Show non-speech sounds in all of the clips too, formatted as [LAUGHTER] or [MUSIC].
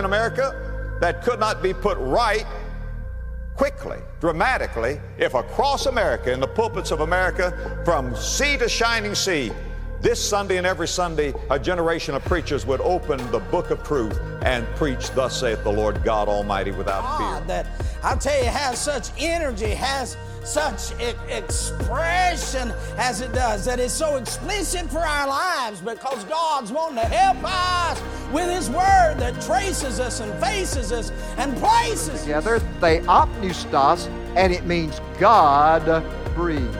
in America that could not be put right quickly, dramatically, if across America, in the pulpits of America, from sea to shining sea, this Sunday and every Sunday, a generation of preachers would open the book of truth and preach, Thus saith the Lord God Almighty, without God fear. that I'll tell you has such energy, has such e- expression as it does, that is so explicit for our lives because God's wanting to help us with His Word that traces us and faces us and places. Us together, theopneustos, and it means God breathed.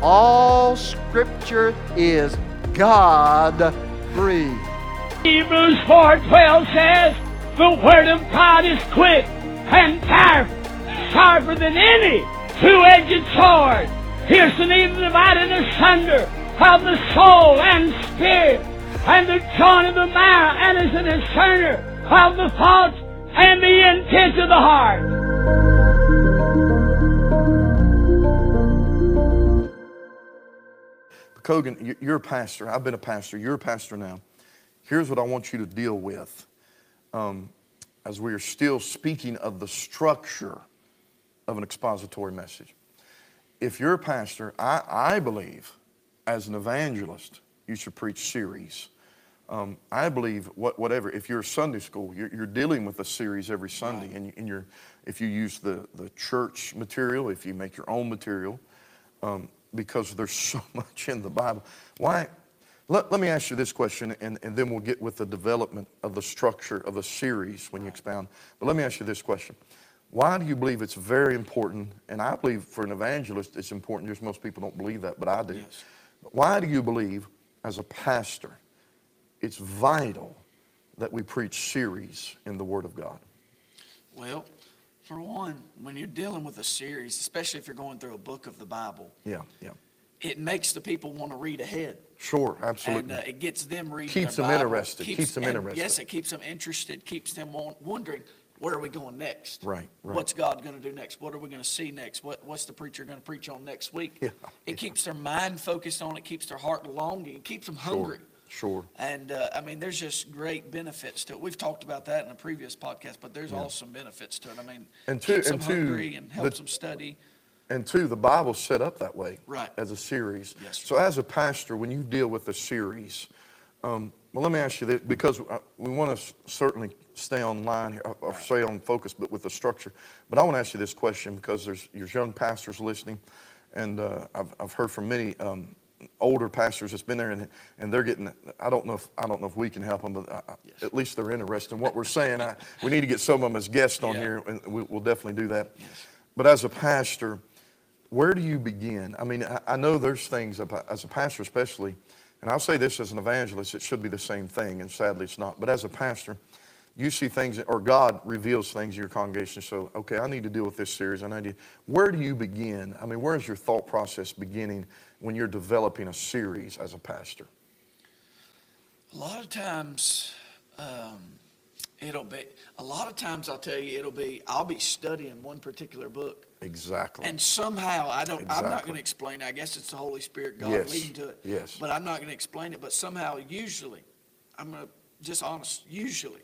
All scripture is God breathed. Hebrews 4.12 says, The word of God is quick and powerful, sharper than any two-edged sword, piercing even dividing asunder of the soul and spirit, and the joint of the marrow, and is a discerner of the thoughts and the intent of the heart. Kogan, you- you're a pastor. I've been a pastor. You're a pastor now. Here's what I want you to deal with um, as we are still speaking of the structure of an expository message. If you're a pastor, I, I believe as an evangelist, you should preach series. Um, I believe what, whatever, if you're a Sunday school, you're, you're dealing with a series every Sunday. And, and you're, if you use the, the church material, if you make your own material, um, because there's [LAUGHS] so much in the Bible. Why? Let, let me ask you this question, and, and then we'll get with the development of the structure of the series when you expound. But let me ask you this question. Why do you believe it's very important, and I believe for an evangelist it's important, just most people don't believe that, but I do. But Why do you believe, as a pastor, it's vital that we preach series in the Word of God? Well, for one, when you're dealing with a series, especially if you're going through a book of the Bible, Yeah, yeah. it makes the people want to read ahead. Sure, absolutely. And uh, it gets them reading. Keeps their them Bible, interested, keeps them and interested. Yes, it keeps them interested, keeps them wondering, where are we going next? Right, right. What's God going to do next? What are we going to see next? What, what's the preacher going to preach on next week? Yeah, It keeps their mind focused on it, keeps their heart longing, it keeps them hungry. sure. And uh, I mean, there's just great benefits to it. We've talked about that in a previous podcast, but there's awesome benefits to it. I mean, And two- keeps and them two, hungry and helps the- them study. And two, the Bible's set up that way. Right. As a series. Yes, sir. So as a pastor, when you deal with a series, um, well, let me ask you this, because uh, we want to certainly stay on line here, or- or stay on focus, but with the structure. But I want to ask you this question because there's, there's young pastors listening, and uh, I've, I've heard from many um, older pastors that's been there, and, and they're getting, I don't know if, I don't know if we can help them, but uh, I, I- at least they're interested in what we're saying. I, we need to get some of them as guests on Yeah. here, and we, we'll definitely do that. But as a pastor, where do you begin? I mean, I, I know there's things as a pastor, especially, and I'll say this as an evangelist, it should be the same thing, and sadly it's not. But as a pastor, you see things, or God reveals things in your congregation. So, okay, I need to deal with this series. I need. Where do you begin? I mean, where is your thought process beginning when you're developing a series as a pastor? A lot of times, um, it'll be, a lot of times I'll tell you, it'll be, I'll be studying one particular book. Exactly. And somehow, I don't, I'm not going to explain it. I guess it's the Holy Spirit, God Yes, leading to it. yes. But I'm not going to explain it. But somehow, usually, I'm going to, just honest, usually,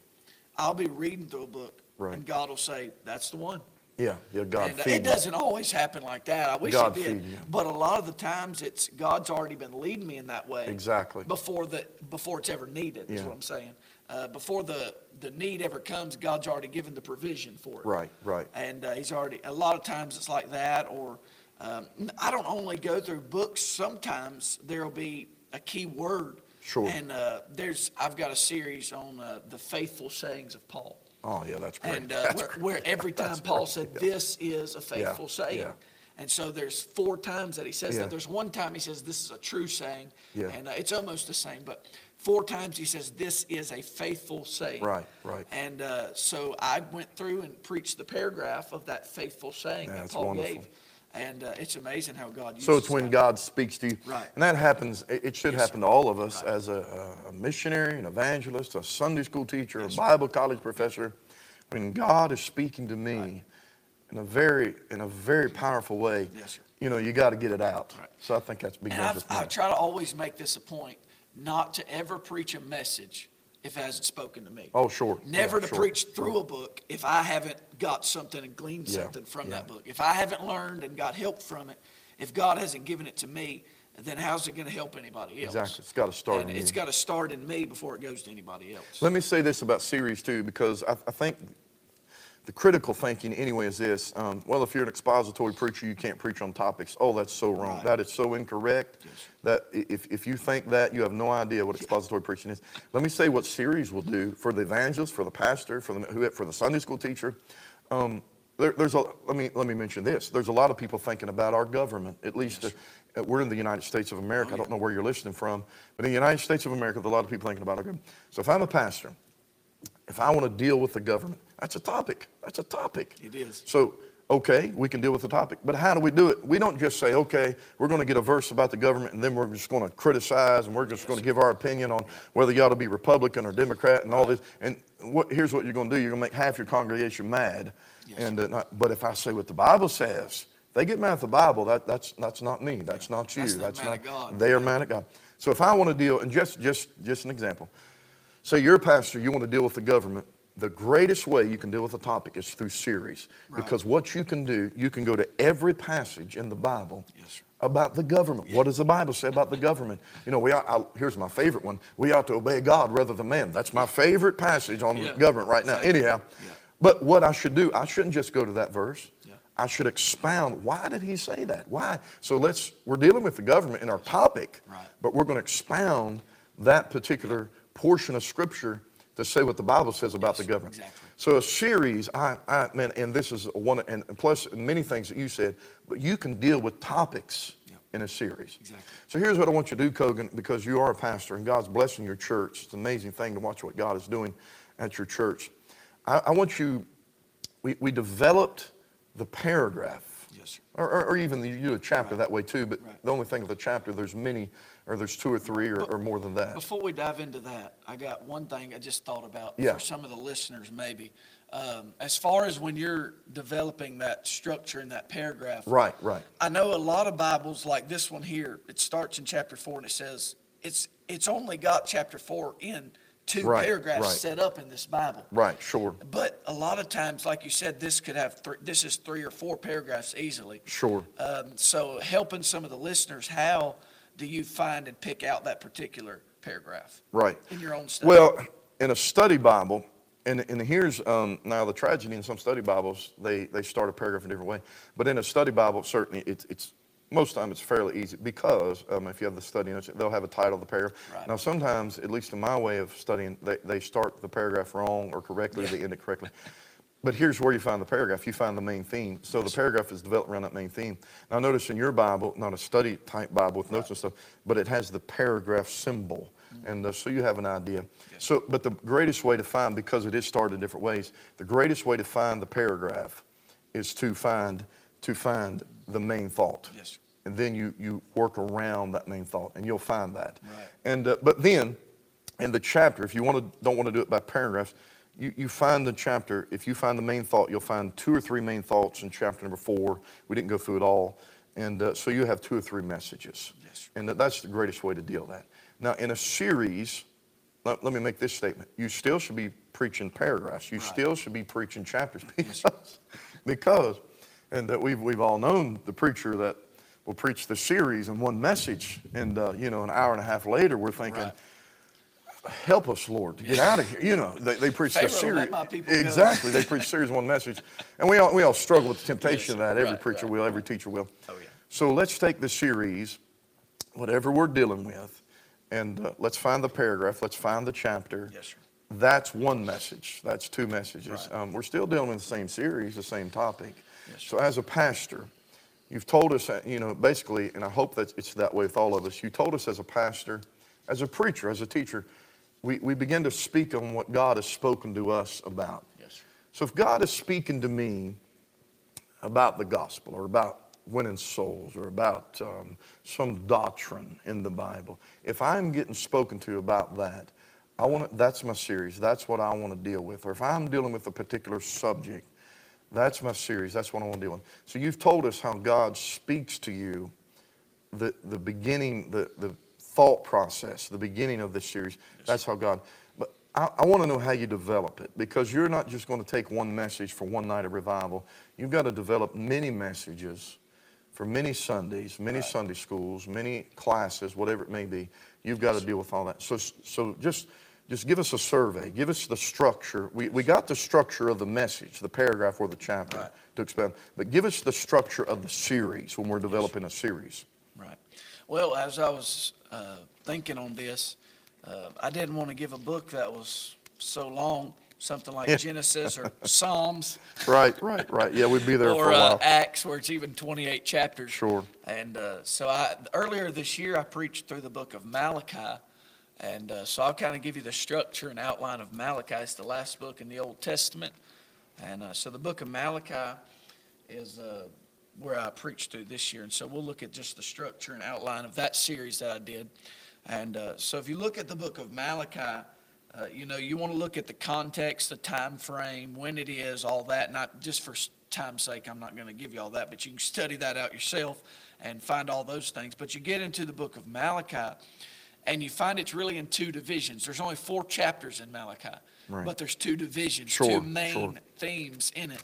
I'll be reading through a book. Right. And God will say, that's the one. Yeah, yeah, God and uh, feed it you. doesn't always happen like that. I wish God it did. feed you. But a lot of the times, it's God's already been leading me in that way. Exactly. Before the before it's ever needed is Yeah. what I'm saying. Uh, before the the need ever comes, God's already given the provision for it. Right, right. And uh, He's already. A lot of times it's like that. Or um, I don't only go through books. Sometimes there'll be a key word. Sure. And uh, there's I've got a series on uh, the faithful sayings of Paul. Oh, yeah, that's great. And uh, That's where, great. where [LAUGHS] every time That's Paul great. said, "This is a faithful saying," yeah. and so there's four times that he says Yeah. that. There's one time he says, "This is a true saying," Yeah. and uh, it's almost the same, but four times he says, "This is a faithful saying." Right, right. And uh, so I went through and preached the paragraph of that faithful saying Yeah, that that's Paul wonderful. gave, and uh, it's amazing how God uses. So it's when that. God speaks to you. Right. And that happens, it it should Yes, happen sir. to all of us Right. as a, a missionary, an evangelist, a Sunday school teacher, Yes, a sir. Bible college professor. When God is speaking to me in a very, in a very powerful way, Yes, sir. you know, you got to get it out. Right. So I think that's I've, I try to always make this a point not to ever preach a message if it hasn't spoken to me. Oh, sure. Never Yeah, to sure. preach through a book if I haven't got something and gleaned Yeah, something from yeah. that book. If I haven't learned and got help from it, if God hasn't given it to me, then how's it going to help anybody else? Exactly. It's gotta start And in it's you. got to start in me before it goes to anybody else. Let me say this about series too, because I, I think the critical thinking anyway is this. Um, well, if you're an expository preacher, you can't preach on topics. Oh, that's so wrong. Right. That is so incorrect. That if, if you think that, you have no idea what expository preaching is. Let me say what series will do for the evangelist, for the pastor, for the, who- for the Sunday school teacher. Um, there, there's a, let me, let me mention this. There's a lot of people thinking about our government, at least uh, uh, we're in the United States of America. I don't know where you're listening from, but in the United States of America, there's a lot of people thinking about our government. So if I'm a pastor, if I want to deal with the government, that's a topic. That's a topic. It is. So, okay, we can deal with the topic. But how do we do it? We don't just say, okay, we're going to get a verse about the government and then we're just going to criticize and we're just going to give our opinion on whether you ought to be Republican or Democrat and all this. And what, here's what you're going to do you're going to make half your congregation mad. Yes. And uh, not, But if I say what the Bible says, they get mad at the Bible, that, that's, that's not me. That's not you. That's not that's mad not, at God. They are mad at God. So if I want to deal, and just, just, just an example. Say you're a pastor, you want to deal with the government. The greatest way you can deal with a topic is through series. Because what you can do, you can go to every passage in the Bible Yes, about the government. What does the Bible say about the government? You know, we ought, I, here's my favorite one. We ought to obey God rather than man. That's my favorite passage on Yeah. government right now. Anyhow, Yeah. but what I should do, I shouldn't just go to that verse. Yeah. I should expound. Why did he say that? Why? So let's, we're dealing with the government in our topic, Right. but we're going to expound that particular portion of scripture to say what the Bible says about the government. exactly. So a series, I, I, man, and this is one, and plus many things that you said, but you can deal with topics Yeah. in a series. Exactly. So here's what I want you to do, Kogan, because you are a pastor and God's blessing your church. It's an amazing thing to watch what God is doing at your church. I, I want you, we, we developed the paragraph. Yes. Or, or, or even you do a chapter that way too, but Right. the only thing with a chapter, there's many, or there's two or three or, or more than that. Before we dive into that, I got one thing I just thought about Yeah. for some of the listeners, maybe. Um, as far as when you're developing that structure in that paragraph, Right, right. I know a lot of Bibles, like this one here, it starts in chapter four and it says it's it's only got chapter four in two Right, paragraphs right. set up in this Bible. Right, sure, But a lot of times, like you said, this could have three, this is three or four paragraphs easily. sure. Um, so helping some of the listeners, how do you find and pick out that particular paragraph Right. in your own study? Well, in a study Bible, and, and here's um, now the tragedy in some study Bibles, they, they start a paragraph in a different way. But in a study Bible, certainly it's, it's most of the time it's fairly easy because um, if you have the study notes, they'll have a title of the paragraph. Right. Now, sometimes, at least in my way of studying, they, they start the paragraph wrong or correctly, or they end it correctly. [LAUGHS] But here's where you find the paragraph. You find the main theme. So the paragraph is developed around that main theme. Now, notice in your Bible, not a study type Bible with notes and stuff, but it has the paragraph symbol. And uh, so you have an idea. So, but the greatest way to find, because it is started in different ways, the greatest way to find the paragraph is to find to find the main thought. Yes. And then you you work around that main thought, and you'll find that. Right. And uh, but then, in the chapter, if you want to don't want to do it by paragraphs, you, you find the chapter. If you find the main thought, you'll find two or three main thoughts in chapter number four. We didn't go through it all, and uh, so you have two or three messages. Yes. And that's the greatest way to deal with that. Now, in a series, let, let me make this statement: you still should be preaching paragraphs. You Right. still should be preaching chapters because, [LAUGHS] because, and that we've we've all known the preacher that will preach the series in one message, and uh, you know, an hour and a half later, we're thinking. Right. Help us, Lord, to get out of here. You know, they, they preach the series. my people go. Exactly. They preach series one message. And we all, we all struggle with the temptation of that. Every Right, preacher right, will, every teacher will. Oh, yeah. So let's take the series, whatever we're dealing with, and uh, let's find the paragraph, let's find the chapter. Yes, sir. That's one message. That's two messages. Um, we're still dealing with the same series, the same topic. Yes, so as a pastor, you've told us, you know, basically, and I hope that it's that way with all of us. You told us as a pastor, as a preacher, as a teacher, we, we begin to speak on what God has spoken to us about. Yes. So if God is speaking to me about the gospel or about winning souls or about um, some doctrine in the Bible, if I'm getting spoken to about that, I want that's my series. That's what I want to deal with. Or if I'm dealing with a particular subject, that's my series. That's what I want to deal with. So you've told us how God speaks to you, the, the beginning, the, the thought process, the beginning of this series. That's how God. But I, I want to know how you develop it because you're not just going to take one message for one night of revival. You've got to develop many messages for many Sundays, many Sunday schools, many classes, whatever it may be. You've got to deal with all that. So, so just, just give us a survey. Give us the structure. We, we got the structure of the message, the paragraph or the chapter Right. to expand, But give us the structure of the series when we're developing a series. Right. Well, as I was uh, thinking on this, uh, I didn't want to give a book that was so long, something like Genesis or [LAUGHS] Psalms. Right, [LAUGHS] right, right. Yeah, we'd be there for or a uh, while. Acts, where it's even 28 chapters. Sure. And uh, so I earlier this year I preached through the book of Malachi, and uh, so I'll kind of give you the structure and outline of Malachi. It's the last book in the Old Testament, and uh, so the book of Malachi is uh, where I preached through this year, and so we'll look at just the structure and outline of that series that I did. And uh, so if you look at the book of Malachi, uh, you know, you want to look at the context, the time frame, when it is, all that. Not just for time's sake, I'm not going to give you all that, but you can study that out yourself and find all those things. But you get into the book of Malachi, and you find it's really in two divisions. There's only four chapters in Malachi, Right. but there's two divisions, Sure, two sure. main themes in it.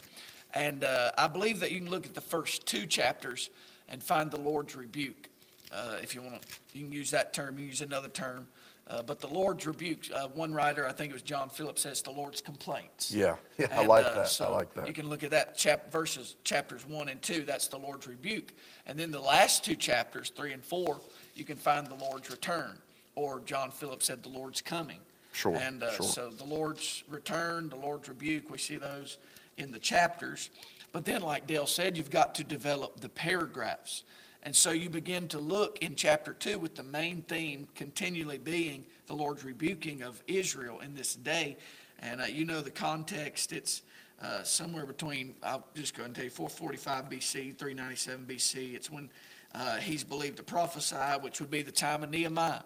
And uh, I believe that you can look at the first two chapters and find the Lord's rebuke. Uh, if you want to, you can use that term, you can use another term. Uh, but the Lord's rebuke, uh, one writer, I think it was John Phillips, says the Lord's complaints. Yeah, yeah, I like uh, that. I like that. You can look at that chap, verses, chapters one and two, that's the Lord's rebuke. And then the last two chapters, three and four, you can find the Lord's return. Or John Phillips said, the Lord's coming. Sure, And uh, sure. so the Lord's return, the Lord's rebuke, we see those in the chapters. But then, like Dale said, you've got to develop the paragraphs. And so you begin to look in chapter two with the main theme continually being the Lord's rebuking of Israel in this day. And uh, you know the context, it's uh, somewhere between, I'll just go and tell you, 445 BC, 397 BC. It's when uh, he's believed to prophesy, which would be the time of Nehemiah.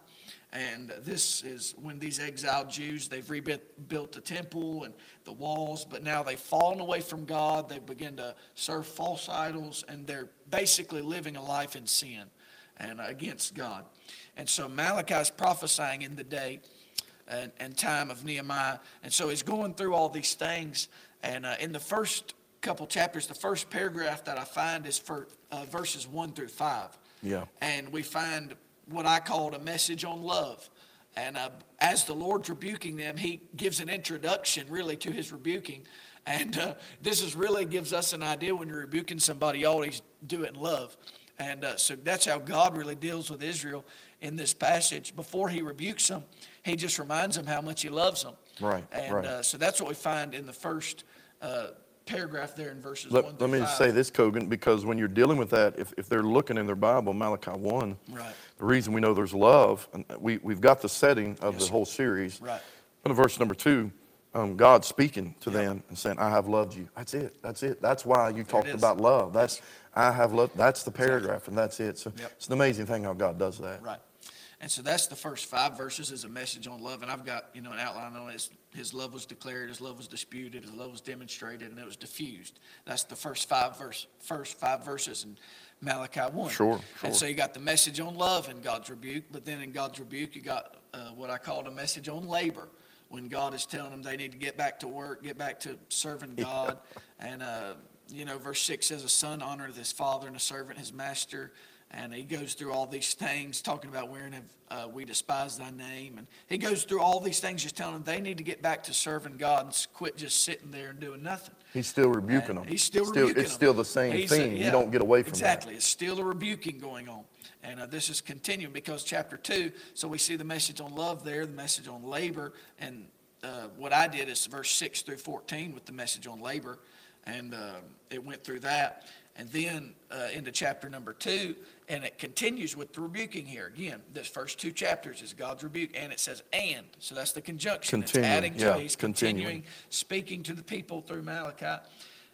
And this is when these exiled Jews, they've rebuilt the temple and the walls, but now they've fallen away from God. They begin to serve false idols, and they're basically living a life in sin and against God. And so Malachi is prophesying in the day and, and time of Nehemiah. And so he's going through all these things. And uh, in the first couple chapters, the first paragraph that I find is for uh, verses one through five. Yeah. And we find what I called a message on love. And uh, as the Lord's rebuking them, he gives an introduction really to his rebuking. And uh, this is really gives us an idea when you're rebuking somebody, you always do it in love. And uh, so that's how God really deals with Israel in this passage. Before he rebukes them, he just reminds them how much he loves them. Right, And right. Uh, so that's what we find in the first uh, paragraph there in verses Let, one let me five. say this, Kogan, because when you're dealing with that, if, if they're looking in their Bible, Malachi 1, Right. The reason we know there's love, and we, we've got the setting of Yes, the whole series. Right. In verse number two, um, God speaking to Yep. them and saying, I have loved you. That's it. That's it. That's why you talked about love. That's, I have loved, that's the paragraph, and that's it. So Yep. it's an amazing thing how God does that. Right. And so that's the first five verses is a message on love. And I've got, you know, an outline on it. His, love was declared, his love was disputed, his love was demonstrated, and it was diffused. That's the first five verse, first five verses in Malachi 1. Sure, And so you got the message on love in God's rebuke, but then in God's rebuke, you got uh, what I called a message on labor. When God is telling them they need to get back to work, get back to serving God. And, uh, you know, verse 6 says, A son honoreth his father, and a servant his master. And he goes through all these things, talking about wherein have uh, we despise thy name. And he goes through all these things, just telling them they need to get back to serving God and quit just sitting there and doing nothing. He's still rebuking them. He's still rebuking It's them. still the same He's, uh, theme. You don't get away from that. Exactly. It's still a rebuking going on. And uh, this is continuing because chapter two, so we see the message on love there, the message on labor. And uh, what I did is verse 6 through 14 with the message on labor. And uh, it went through that. And then uh, into chapter number two, and it continues with the rebuking here. Again, this first two chapters is God's rebuke, and it says and. So that's the conjunction. Continuing, It's adding to yeah. He's continuing. continuing speaking to the people through Malachi.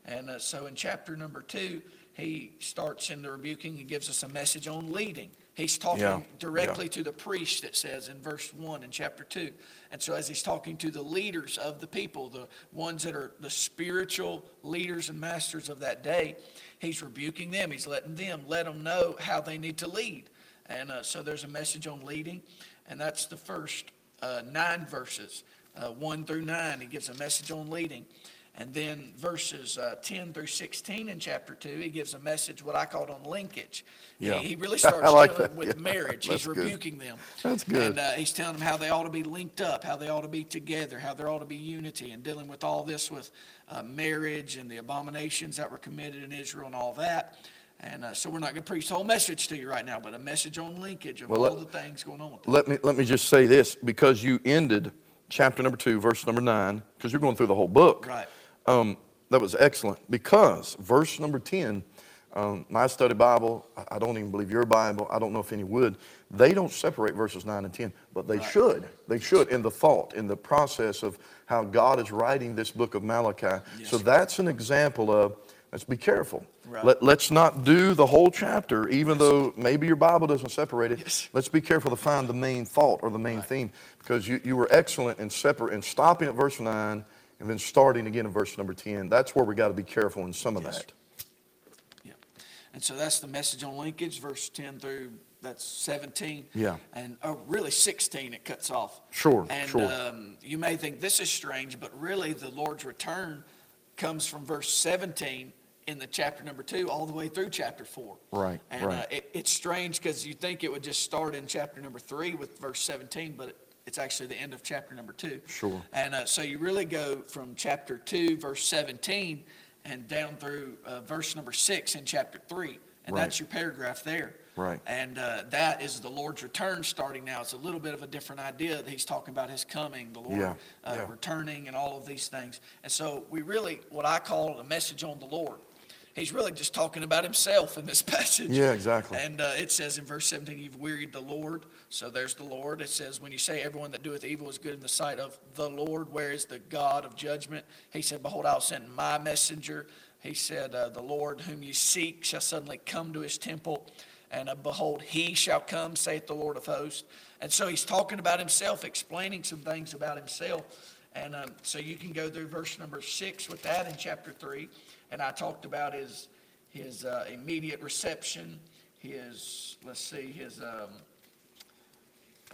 And uh, so in chapter number two, he starts in the rebuking and gives us a message on leading. He's talking Yeah, directly to the priest, it says in verse one in chapter two. And so as he's talking to the leaders of the people, the ones that are the spiritual leaders and masters of that day, he's rebuking them. He's letting them, let them know how they need to lead. And uh, so there's a message on leading, and that's the first uh, nine verses. uh, 1 through 9, he gives a message on leading. And then verses uh, 10 through 16 in chapter 2, he gives a message, what I called on linkage. He- Yeah. He really [LAUGHS] starts like dealing that. with Yeah, marriage. that's He's good. rebuking them. That's good. And uh, he's telling them how they ought to be linked up, how they ought to be together, how there ought to be unity, and dealing with all this with uh, marriage and the abominations that were committed in Israel and all that. And uh, so we're not going to preach the whole message to you right now, but a message on linkage of Well, all let- the things going on with. Let me, let me just say this, because you ended chapter number two, verse number nine, because you're going through the whole book. Right. Um, that was excellent, because verse number 10, um, my study Bible, I- don't even believe your Bible, I don't know if any would, they don't separate verses 9 and 10, but they should. They should in the thought, in the process of how God is writing this book of Malachi. So that's an example of, let's be careful. Right. Let, let's not do the whole chapter, even though maybe your Bible doesn't separate it. Yes. Let's be careful to find the main thought or the main theme, because you, you were excellent in separ in stopping at verse 9 and then starting again in verse number 10. That's where we got to be careful in some of Yes, that. Yeah. And so that's the message on linkage, verse 10 through, that's 17. Yeah. And, oh, really 16 it cuts off. Sure, And sure. um, you may think this is strange, but really the Lord's return comes from verse 17 in the chapter number 2 all the way through chapter 4. Right, And right. uh, it, it's strange because you think it would just start in chapter number 3 with verse 17, but it, it's actually the end of chapter number 2. Sure. And uh, so you really go from chapter 2, verse 17, and down through uh, verse number 6 in chapter 3. And Right. that's your paragraph there. Right. And uh, that is the Lord's return starting now. It's a little bit of a different idea that he's talking about his coming, the Lord Yeah, uh, yeah. returning, and all of these things. And so we really, what I call a message on the Lord. He's really just talking about himself in this [LAUGHS] passage. Yeah, exactly. And uh, it says in verse 17, You've wearied the Lord. So there's the Lord. It says, When you say everyone that doeth evil is good in the sight of the Lord, where is the God of judgment? He said, Behold, I'll send my messenger. He said, uh, The Lord whom you seek shall suddenly come to his temple. And uh, behold, he shall come, saith the Lord of hosts. And so he's talking about himself, explaining some things about himself. And um, so you can go through verse number six with that in chapter three. And I talked about his, his uh, immediate reception, his, let's see, his um,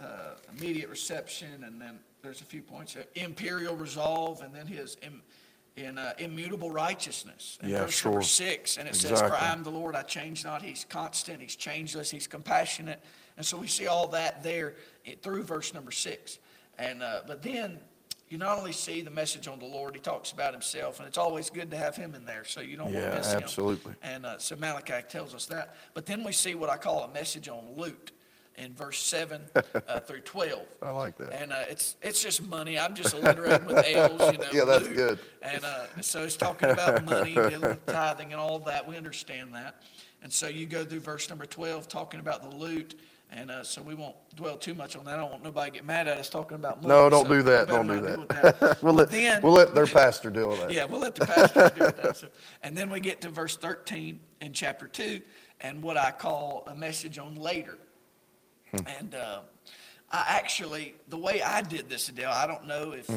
uh, immediate reception, and then there's a few points there, imperial resolve, and then his im, in uh, immutable righteousness. In Yeah, verse number sure. six, and it says, For I am the Lord, I change not. He's constant, he's changeless, he's compassionate. And so we see all that there through verse number six. And, uh, but then you not only see the message on the Lord, he talks about himself, and it's always good to have him in there, so you don't want to miss him. absolutely. And uh, so Malachi tells us that. But then we see what I call a message on loot in verse 7 uh, [LAUGHS] through 12. I like that. And uh, it's it's just money. I'm just alliterating with [LAUGHS] L's, you know. Yeah, that's loot. good. And uh, so it's talking about money, [LAUGHS] tithing and all that. We understand that. And so you go through verse number 12, talking about the loot. And uh, so we won't dwell too much on that. I don't want nobody to get mad at us talking about money. No, don't so do that. better Don't do not deal that. with that. [LAUGHS] we'll, let, Then- we'll let their [LAUGHS] pastor deal with that. yeah, we'll let the pastor do that. [LAUGHS] So- And then we get to verse 13 in chapter 2, and what I call a message on later. And uh, I actually, the way I did this, Adele, I don't know if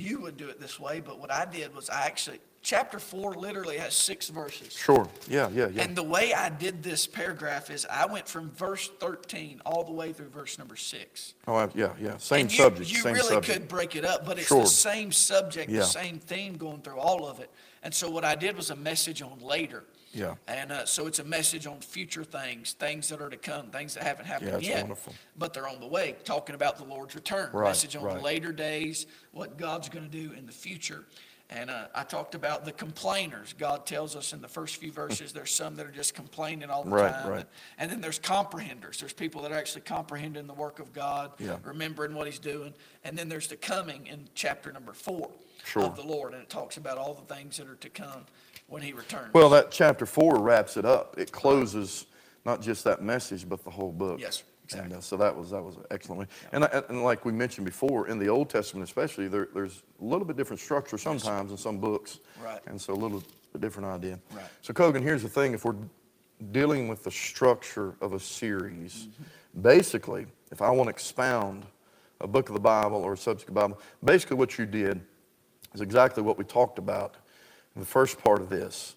you would do it this way, but what I did was I actually, chapter 4 literally has six verses. Sure. Yeah, yeah, yeah. And the way I did this paragraph is I went from verse 13 all the way through verse number 6. oh, yeah, yeah. Same you- subject. You same really subject. could break it up, but it's Sure. the same subject, Yeah. the same theme going through all of it. And so what I did was a message on later. Yeah. And uh, so it's a message on future things, things that are to come, things that haven't happened Yeah, yet. wonderful. But they're on the way, talking about the Lord's return. Right, Message on right. the later days, what God's going to do in the future. And uh, I talked about the complainers. God tells us in the first few verses, there's some that are just complaining all the Right, time. right. And then there's comprehenders. There's people that are actually comprehending the work of God, Yeah. remembering what he's doing. And then there's the coming in chapter number four Sure. of the Lord. And it talks about all the things that are to come when he returns. Well, that chapter four wraps it up. It closes not just that message, but the whole book. Yes, And exactly. uh, so that was that was excellent. And, I, and like we mentioned before, in the Old Testament especially, there, there's a little bit different structure sometimes in some books. Right. And so a little bit different idea. Right. So Kogan, here's the thing: if we're dealing with the structure of a series, Mm-hmm. basically, if I want to expound a book of the Bible or a subject of the Bible, basically what you did is exactly what we talked about in the first part of this.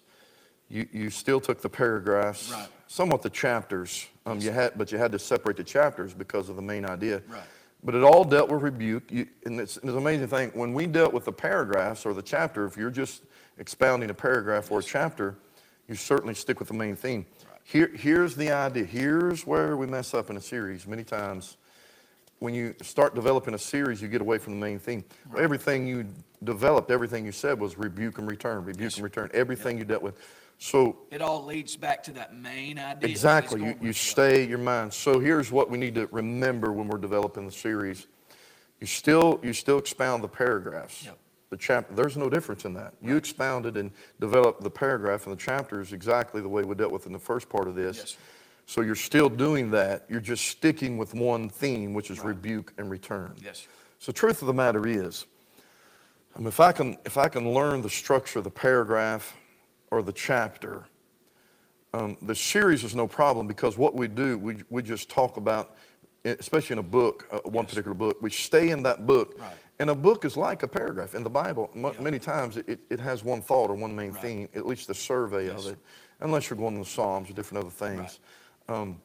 You, you still took the paragraphs, Right. somewhat the chapters. Um, you had, but you had to separate the chapters because of the main idea. Right. But it all dealt with rebuke. You, and it's, it's an amazing thing. When we dealt with the paragraphs or the chapter, if you're just expounding a paragraph or a chapter, you certainly stick with the main theme. Here, here's the idea. Here's where we mess up in a series many times. When you start developing a series, you get away from the main theme. Everything you developed, everything you said was rebuke and return, rebuke and return. Everything you dealt with. So It all leads back to that main idea. Exactly. You, you stay your mind. So here's what we need to remember when we're developing the series. You still, you still expound the paragraphs. Yep. The chapter, there's no difference in that. You expounded and developed the paragraph and the chapters exactly the way we dealt with in the first part of this. Yes, sir. So you're still doing that. You're just sticking with one theme, which is rebuke and return. Yes. So truth of the matter is, I mean, if I can, if I can learn the structure of the paragraph or the chapter, um, the series is no problem because what we do, we, we just talk about, especially in a book, uh, one particular book, we stay in that book. Right. And a book is like a paragraph. In the Bible, m- many times it, it has one thought or one main Right. theme, at least the survey Yes, of it, unless you're going to the Psalms or different other things. Um,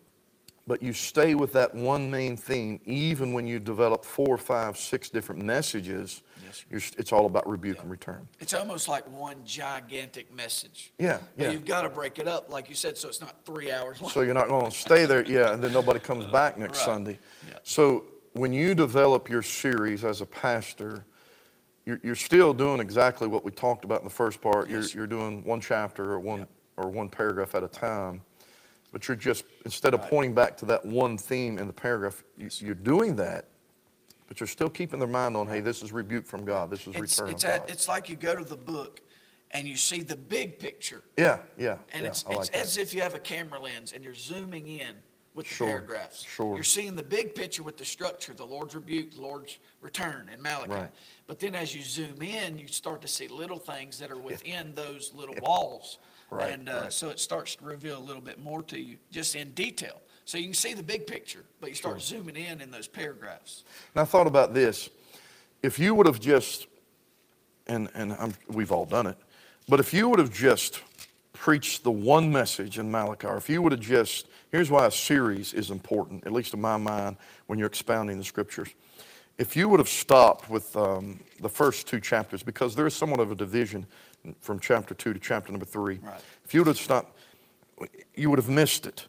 but you stay with that one main theme, even when you develop four, five, six different messages. Yes, you're, it's all about rebuke and return. It's almost like one gigantic message. Yeah, yeah. you've got to break it up, like you said, so it's not three hours long. So you're not going to stay there, yeah, and then nobody comes uh, back next Right. Sunday. Yeah. So when you develop your series as a pastor, you're, you're still doing exactly what we talked about in the first part. You're, you're doing one chapter or one or one paragraph at a time, but you're just instead of pointing back to that one theme in the paragraph, you, you're doing that, but you're still keeping their mind on, hey, this is rebuke from God. This is It's, return it's, of at, God. it's like you go to the book and you see the big picture. yeah, yeah, And yeah. it's, I like it's that. as if you have a camera lens and you're zooming in with the Sure, paragraphs. sure. You're seeing the big picture with the structure, the Lord's rebuke, the Lord's return in Malachi. Right. But then as you zoom in, you start to see little things that are within those little walls. Right, And uh, right. so it starts to reveal a little bit more to you, just in detail. So you can see the big picture, but you start zooming in in those paragraphs. And I thought about this. If you would have just, and, and I'm, we've all done it, but if you would have just preached the one message in Malachi, or if you would have just, here's why a series is important, at least in my mind, when you're expounding the scriptures. If you would have stopped with um, the first two chapters, because there is somewhat of a division from chapter two to chapter number three. Right. If you would have stopped, you would have missed it.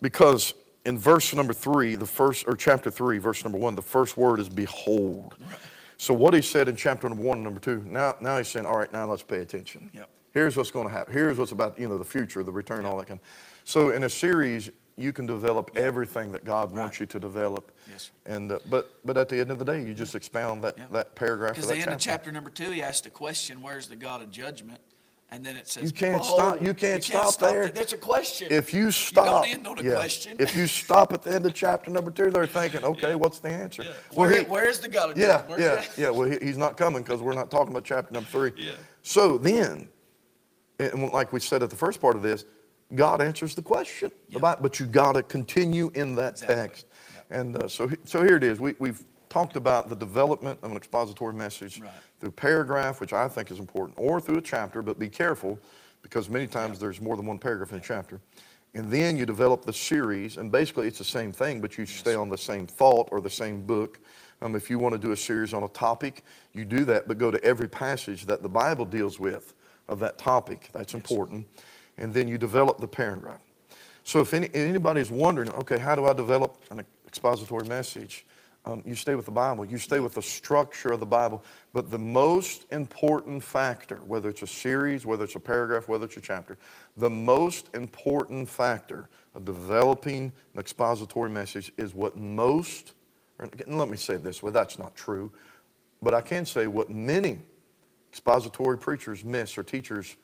Because in verse number three, the first, or chapter three, verse number one, the first word is behold. So what he said in chapter number one number two, now, now he's saying, all right, now let's pay attention. Yep. Here's what's going to happen. Here's what's about, you know, the future, the return, all that kind. So in a series, you can develop everything that God wants you to develop. Yes, And, uh, but, but at the end of the day, you just expound that, that paragraph Because of the end of chapter. chapter number two, he asked the question, where's the God of judgment? And then it says, You can't stop- you can't stop there. There's a question. If you stop, don't end on a yeah, question. if you stop at the end of chapter number two, they're thinking, [LAUGHS] okay, what's the answer? Well, Where, he- where's the God of Yeah, judgment? yeah, yeah. Well, he, he's not coming because we're not talking about chapter number three. Yeah. So then, and like we said at the first part of this, God answers the question. Bi- but you got to continue in that Exactly. text. And uh, so, he- so here it is. We, we've talked about the development of an expository message Right. through paragraph, which I think is important, or through a chapter, but be careful because many times there's more than one paragraph in a chapter. And then you develop the series, and basically it's the same thing, but you stay on the same thought or the same book. Um, if you want to do a series on a topic, you do that, but go to every passage that the Bible deals with of that topic. That's important. And then you develop the paragraph. So if any, anybody's wondering, okay, how do I develop an expository message? Um, you stay with the Bible. You stay with the structure of the Bible. But the most important factor, whether it's a series, whether it's a paragraph, whether it's a chapter, the most important factor of developing an expository message is what most, let me say this way, that's not true, but I can say what many expository preachers miss or teachers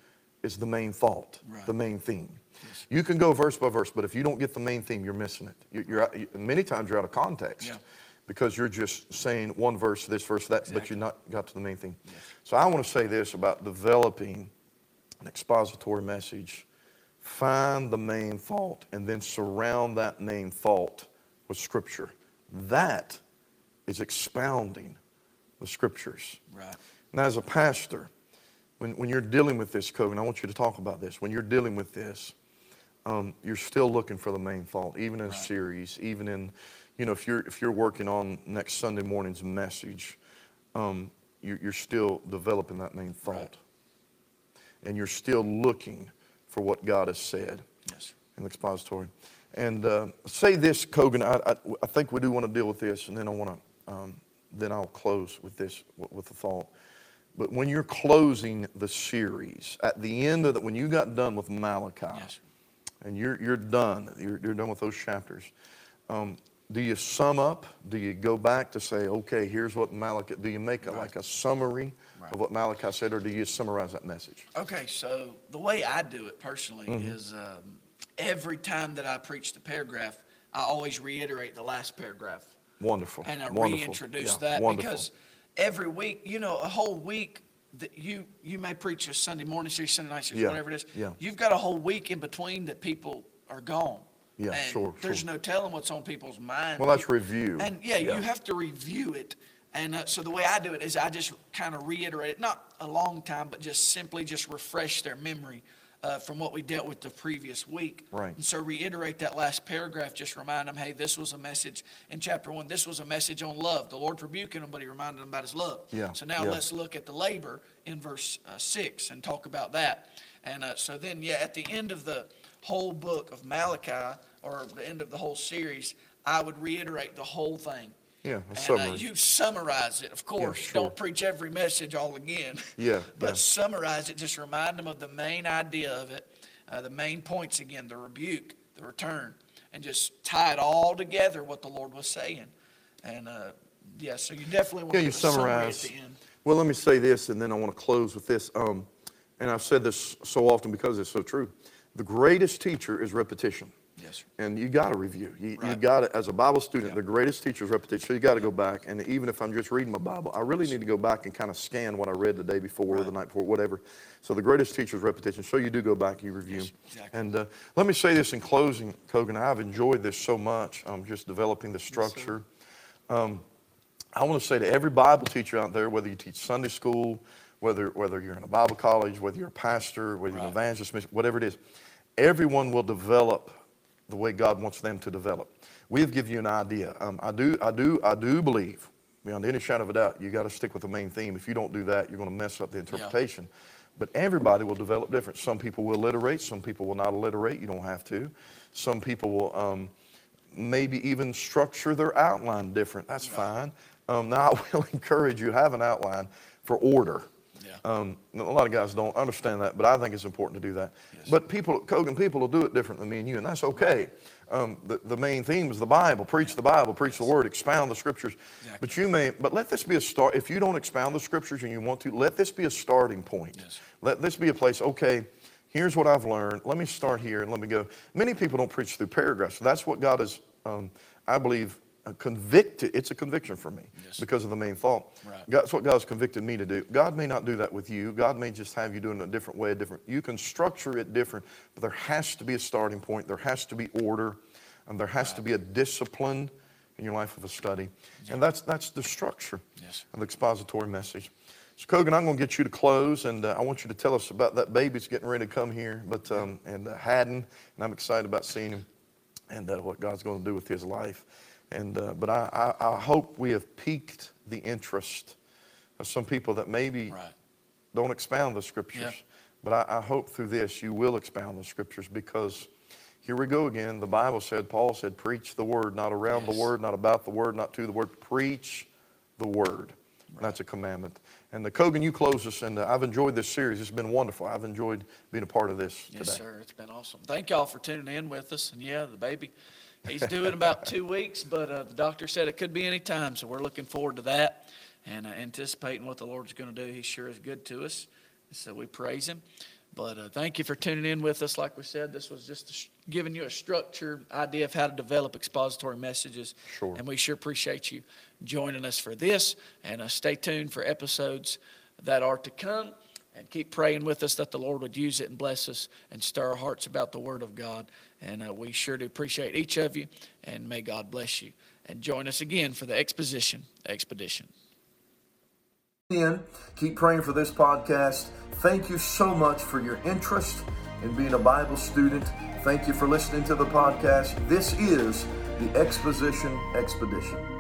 is the main thought, Right. the main theme. You can go verse by verse, but if you don't get the main theme, you're missing it. You- You're, many times you're out of context Yeah. Because you're just saying one verse, this verse, that, but you're not got to the main theme. So I want to say this about developing an expository message. Find the main thought and then surround that main thought with Scripture. That is expounding the Scriptures. Right. Now, as a pastor, when, when you're dealing with this, Kogan, I want you to talk about this. When you're dealing with this, um, you're still looking for the main thought, even in a series, even in, you know, if you're if you're working on next Sunday morning's message, um, you're, you're still developing that main thought, Right. and you're still looking for what God has said Yes. in the expository. And uh, say this, Kogan. I, I, I think we do want to deal with this, and then I want to. Um, then I'll close with this with the thought. But when you're closing the series, at the end of the, when you got done with Malachi, Yes. and you're you're done, you're, you're done with those chapters. Um, do you sum up? Do you go back to say, okay, here's what Malachi? Do you make a, like a summary Right. of what Malachi said, or do you summarize that message? Okay, so the way I do it personally Mm-hmm. is um, every time that I preach the paragraph, I always reiterate the last paragraph. Wonderful. and I wonderful. reintroduce Yeah, that wonderful. because every week, you know, a whole week that you you may preach a Sunday morning series, Sunday night series, Yeah, whatever it is. yeah. You've got a whole week in between that people are gone. Yeah, and sure, There's sure. no telling what's on people's mind. Well, that's review. And yeah, you have to review it. And uh, so the way I do it is I just kind of reiterate it, not a long time, but just simply just refresh their memory uh, from what we dealt with the previous week. Right. And so reiterate that last paragraph, just remind them, hey, this was a message in chapter one. This was a message on love. The Lord's rebuking them, but he reminded them about his love. Yeah, So now yeah. let's look at the labor in verse uh, six and talk about that. And uh, so then, yeah, at the end of the whole book of Malachi, or the end of the whole series, I would reiterate the whole thing. Yeah, And uh, you summarize it, of course. sure. Don't preach every message all again. [LAUGHS] Yeah, But yeah. summarize it, just remind them of the main idea of it, uh, the main points again, the rebuke, the return, and just tie it all together what the Lord was saying. And uh, yeah, so you definitely want Yeah, to you give summary at summarize. the end. Well, let me say this, and then I want to close with this. Um, and I've said this so often because it's so true. The greatest teacher is repetition. Yes, sir. And you got to review. You, you got to, as a Bible student, Yeah. the greatest teacher is repetition. So you got to go back. And even if I'm just reading my Bible, I really need to go back and kind of scan what I read the day before or the night before, whatever. So the greatest teacher is repetition. So you do go back and you review. exactly. And uh, let me say this in closing, Kogan. I've enjoyed this so much. Um, just developing the structure. Um, I want to say to every Bible teacher out there, whether you teach Sunday school, whether, whether you're in a Bible college, whether you're a pastor, whether you're an Right. evangelist, whatever it is, everyone will develop the way God wants them to develop. We've given you an idea. Um, I do, I do, I do believe, beyond any shadow of a doubt, you got to stick with the main theme. If you don't do that, you're going to mess up the interpretation. But everybody will develop different. Some people will alliterate. Some people will not alliterate. You don't have to. Some people will um, maybe even structure their outline different. That's fine. Um, now, I will [LAUGHS] encourage you have an outline for order. Yeah. Um, a lot of guys don't understand that, but I think it's important to do that. But people, Kogan, people will do it different than me and you, and that's okay. Um, the, the main theme is the Bible. Preach the Bible, preach the Word, expound the Scriptures. Exactly. But you may, but let this be a start. If you don't expound the Scriptures and you want to, let this be a starting point. Yes. Let this be a place. Okay, here's what I've learned. Let me start here and let me go. Many people don't preach through paragraphs. That's what God is, um, I believe, convicted. It's a conviction for me Yes. because of the main thought. Right. That's what God's convicted me to do. God may not do that with you. God may just have you doing it a different way, a different. You can structure it different, but there has to be a starting point. There has to be order, and there has to be a discipline in your life of a study, and that's that's the structure Yes. of the expository message. So Kogan, I'm going to get you to close, and uh, I want you to tell us about that baby that's getting ready to come here, but um, and uh, Haddon, and I'm excited about seeing him, and uh, what God's going to do with his life. And uh, but I, I, I hope we have piqued the interest of some people that maybe Right. don't expound the scriptures. But I, I hope through this you will expound the scriptures because here we go again. The Bible said, Paul said, preach the word, not around the word, not about the word, not to the word. Preach the word. And That's a commandment. And the Kogan, you close us, and uh, I've enjoyed this series. It's been wonderful. I've enjoyed being a part of this Yes, today. sir. It's been awesome. Thank y'all for tuning in with us. And yeah, the baby, he's due in about two weeks, but uh, the doctor said it could be any time. So we're looking forward to that and uh, anticipating what the Lord's going to do. He sure is good to us. So we praise him. But uh, thank you for tuning in with us. Like we said, this was just a sh- giving you a structured idea of how to develop expository messages. Sure. And we sure appreciate you joining us for this. And uh, stay tuned for episodes that are to come. And keep praying with us that the Lord would use it and bless us and stir our hearts about the Word of God. And uh, we sure do appreciate each of you. And may God bless you. And join us again for the exposition expedition. in. Keep praying for this podcast. Thank you so much for your interest in being a Bible student. Thank you for listening to the podcast. This is the Exposition Expedition.